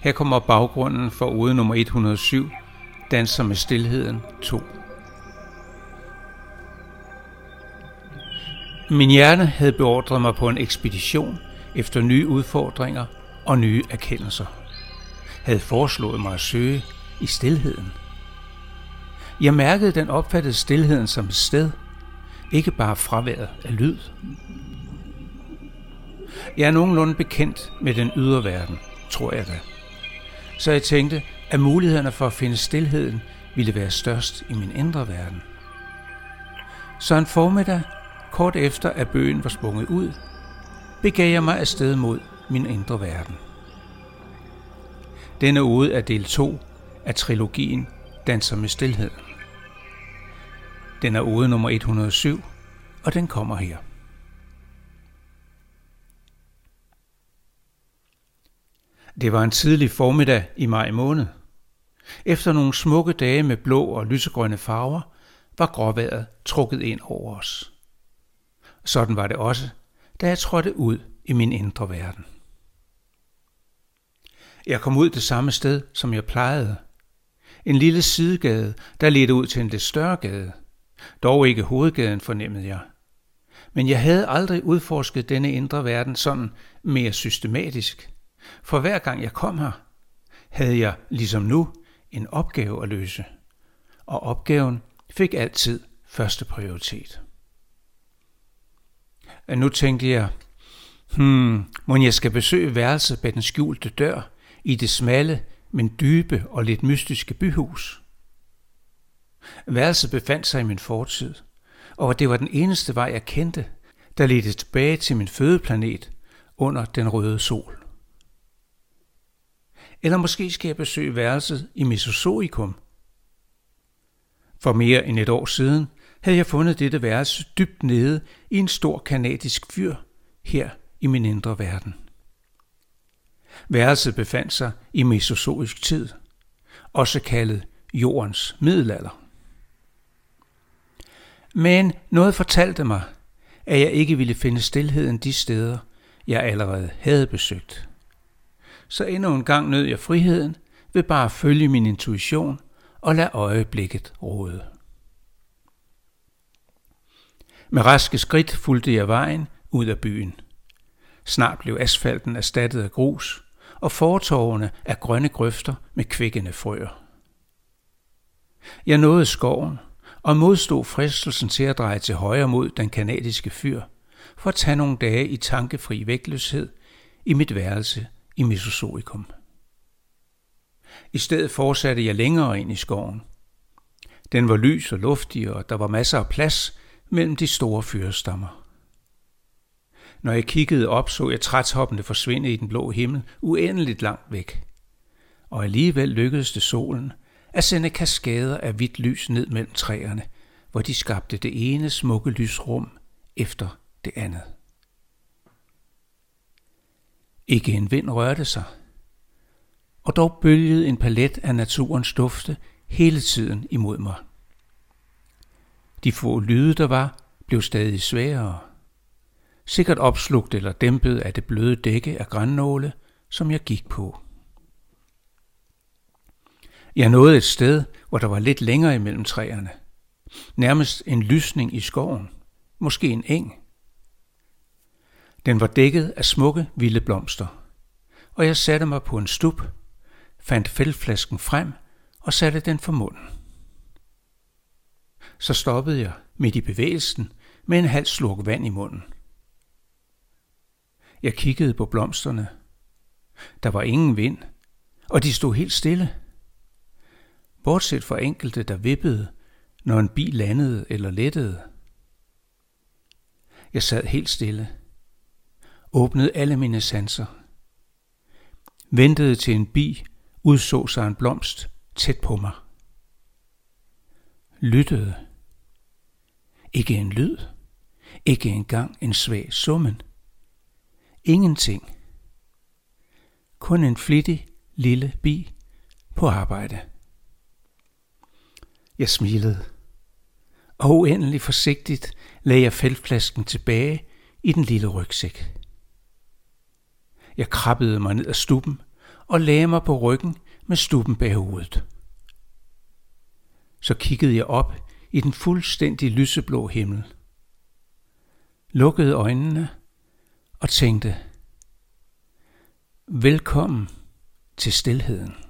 Her kommer baggrunden for ude nummer 107, Danser med Stilheden 2. Min hjerne havde beordret mig på en ekspedition efter nye udfordringer og nye erkendelser. Havde foreslået mig at søge i stilheden. Jeg mærkede den opfattede stilheden som et sted, ikke bare fraværet af lyd. Jeg er nogenlunde bekendt med den ydre verden, tror jeg da. Så jeg tænkte, at mulighederne for at finde stilheden ville være størst i min indre verden. Så en formiddag, kort efter at bøgen var sprunget ud, begav jeg mig afsted mod min indre verden. Denne ude er del 2 af trilogien Danser med Stilhed. Den er ude nummer 107, og den kommer her. Det var en tidlig formiddag i maj måned. Efter nogle smukke dage med blå og lysegrønne farver, var gråværet trukket ind over os. Sådan var det også, da jeg trådte ud i min indre verden. Jeg kom ud det samme sted, som jeg plejede. En lille sidegade, der ledte ud til en lidt større gade. Dog ikke hovedgaden, fornemmede jeg. Men jeg havde aldrig udforsket denne indre verden sådan mere systematisk. For hver gang jeg kom her, havde jeg, ligesom nu, en opgave at løse. Og opgaven fik altid første prioritet. Nu tænkte jeg, hmm, må jeg skal besøge værelset bag den skjulte dør i det smalle, men dybe og lidt mystiske byhus. Værelset befandt sig i min fortid, og det var den eneste vej, jeg kendte, der ledte tilbage til min fødeplanet under den røde sol. Eller måske skal jeg besøge værelset i Mesozoikum. For mere end et år siden havde jeg fundet dette værelse dybt nede i en stor kanadisk fyr her i min indre verden. Værelset befandt sig i mesozoisk tid, også kaldet jordens middelalder. Men noget fortalte mig, at jeg ikke ville finde stilheden de steder, jeg allerede havde besøgt så endnu en gang nød jeg friheden ved bare at følge min intuition og lade øjeblikket råde. Med raske skridt fulgte jeg vejen ud af byen. Snart blev asfalten erstattet af grus, og fortovene af grønne grøfter med kvikkende frøer. Jeg nåede skoven og modstod fristelsen til at dreje til højre mod den kanadiske fyr, for at tage nogle dage i tankefri vægtløshed i mit værelse i Mesozoikum. I stedet fortsatte jeg længere ind i skoven. Den var lys og luftig, og der var masser af plads mellem de store fyrestammer. Når jeg kiggede op, så jeg trætoppene forsvinde i den blå himmel uendeligt langt væk. Og alligevel lykkedes det solen at sende kaskader af hvidt lys ned mellem træerne, hvor de skabte det ene smukke lysrum efter det andet. Ikke en vind rørte sig. Og dog bølgede en palet af naturens dufte hele tiden imod mig. De få lyde, der var, blev stadig sværere. Sikkert opslugt eller dæmpet af det bløde dække af grænnåle, som jeg gik på. Jeg nåede et sted, hvor der var lidt længere imellem træerne. Nærmest en lysning i skoven. Måske en eng. Den var dækket af smukke, vilde blomster. Og jeg satte mig på en stup, fandt fældflasken frem og satte den for munden. Så stoppede jeg midt i bevægelsen med en halv slurk vand i munden. Jeg kiggede på blomsterne. Der var ingen vind, og de stod helt stille. Bortset fra enkelte, der vippede, når en bil landede eller lettede. Jeg sad helt stille – åbnede alle mine sanser. Ventede til en bi udså sig en blomst tæt på mig. Lyttede. Ikke en lyd. Ikke engang en svag summen. Ingenting. Kun en flittig lille bi på arbejde. Jeg smilede. og uendelig forsigtigt lagde jeg feltflasken tilbage i den lille rygsæk. Jeg krabbede mig ned ad stuppen og lagde mig på ryggen med stuppen bag hovedet. Så kiggede jeg op i den fuldstændig lyseblå himmel. Lukkede øjnene og tænkte, velkommen til stilheden.